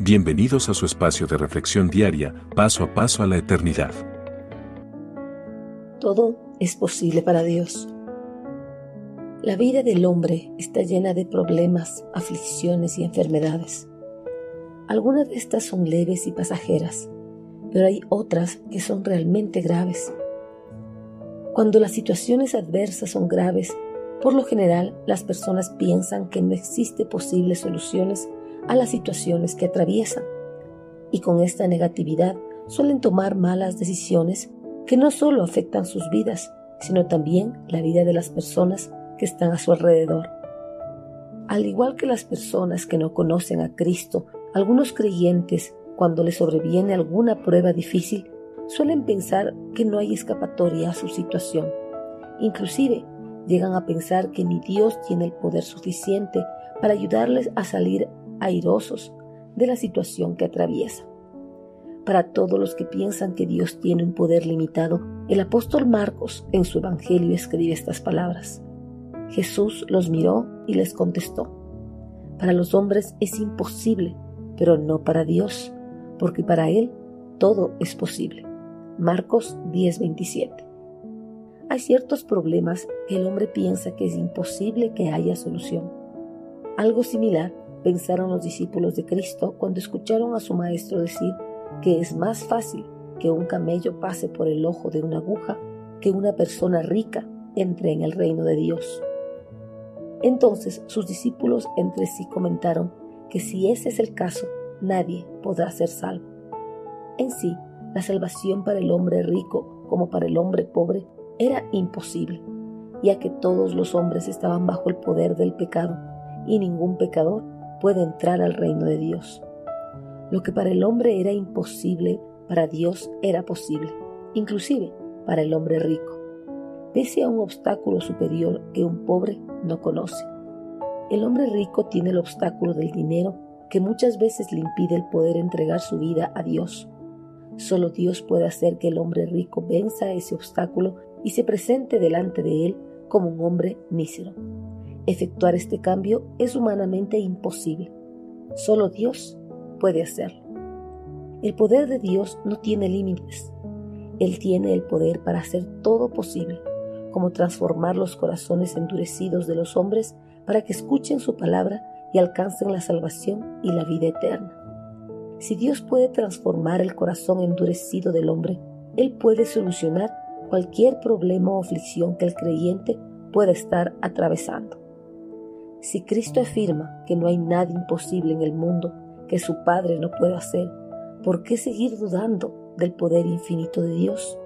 Bienvenidos a su espacio de reflexión diaria, paso a paso a la eternidad. Todo es posible para Dios. La vida del hombre está llena de problemas, aflicciones y enfermedades. Algunas de estas son leves y pasajeras, pero hay otras que son realmente graves. Cuando las situaciones adversas son graves, por lo general las personas piensan que no existe posibles soluciones a las situaciones que atraviesan. Y con esta negatividad suelen tomar malas decisiones que no solo afectan sus vidas, sino también la vida de las personas que están a su alrededor. Al igual que las personas que no conocen a Cristo, algunos creyentes, cuando les sobreviene alguna prueba difícil, suelen pensar que no hay escapatoria a su situación. Inclusive, llegan a pensar que ni Dios tiene el poder suficiente para ayudarles a salir airosos de la situación que atraviesa. Para todos los que piensan que Dios tiene un poder limitado, el apóstol Marcos en su Evangelio escribe estas palabras. Jesús los miró y les contestó, Para los hombres es imposible, pero no para Dios, porque para Él todo es posible. Marcos 10:27. Hay ciertos problemas que el hombre piensa que es imposible que haya solución. Algo similar pensaron los discípulos de Cristo cuando escucharon a su maestro decir que es más fácil que un camello pase por el ojo de una aguja que una persona rica entre en el reino de Dios. Entonces sus discípulos entre sí comentaron que si ese es el caso, nadie podrá ser salvo. En sí, la salvación para el hombre rico como para el hombre pobre era imposible, ya que todos los hombres estaban bajo el poder del pecado y ningún pecador puede entrar al reino de Dios. Lo que para el hombre era imposible, para Dios era posible, inclusive para el hombre rico, pese a un obstáculo superior que un pobre no conoce. El hombre rico tiene el obstáculo del dinero que muchas veces le impide el poder entregar su vida a Dios. Solo Dios puede hacer que el hombre rico venza ese obstáculo y se presente delante de él como un hombre mísero. Efectuar este cambio es humanamente imposible. Solo Dios puede hacerlo. El poder de Dios no tiene límites. Él tiene el poder para hacer todo posible, como transformar los corazones endurecidos de los hombres para que escuchen su palabra y alcancen la salvación y la vida eterna. Si Dios puede transformar el corazón endurecido del hombre, Él puede solucionar cualquier problema o aflicción que el creyente pueda estar atravesando. Si Cristo afirma que no hay nada imposible en el mundo que su Padre no pueda hacer, ¿por qué seguir dudando del poder infinito de Dios?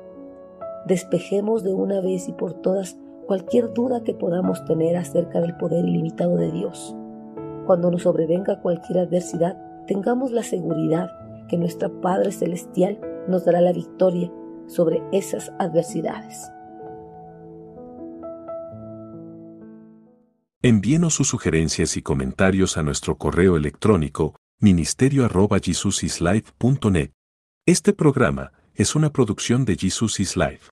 Despejemos de una vez y por todas cualquier duda que podamos tener acerca del poder ilimitado de Dios. Cuando nos sobrevenga cualquier adversidad, tengamos la seguridad que nuestro Padre Celestial nos dará la victoria sobre esas adversidades. Envíenos sus sugerencias y comentarios a nuestro correo electrónico ministerio.jesusislife.net. Este programa es una producción de Jesus is Life.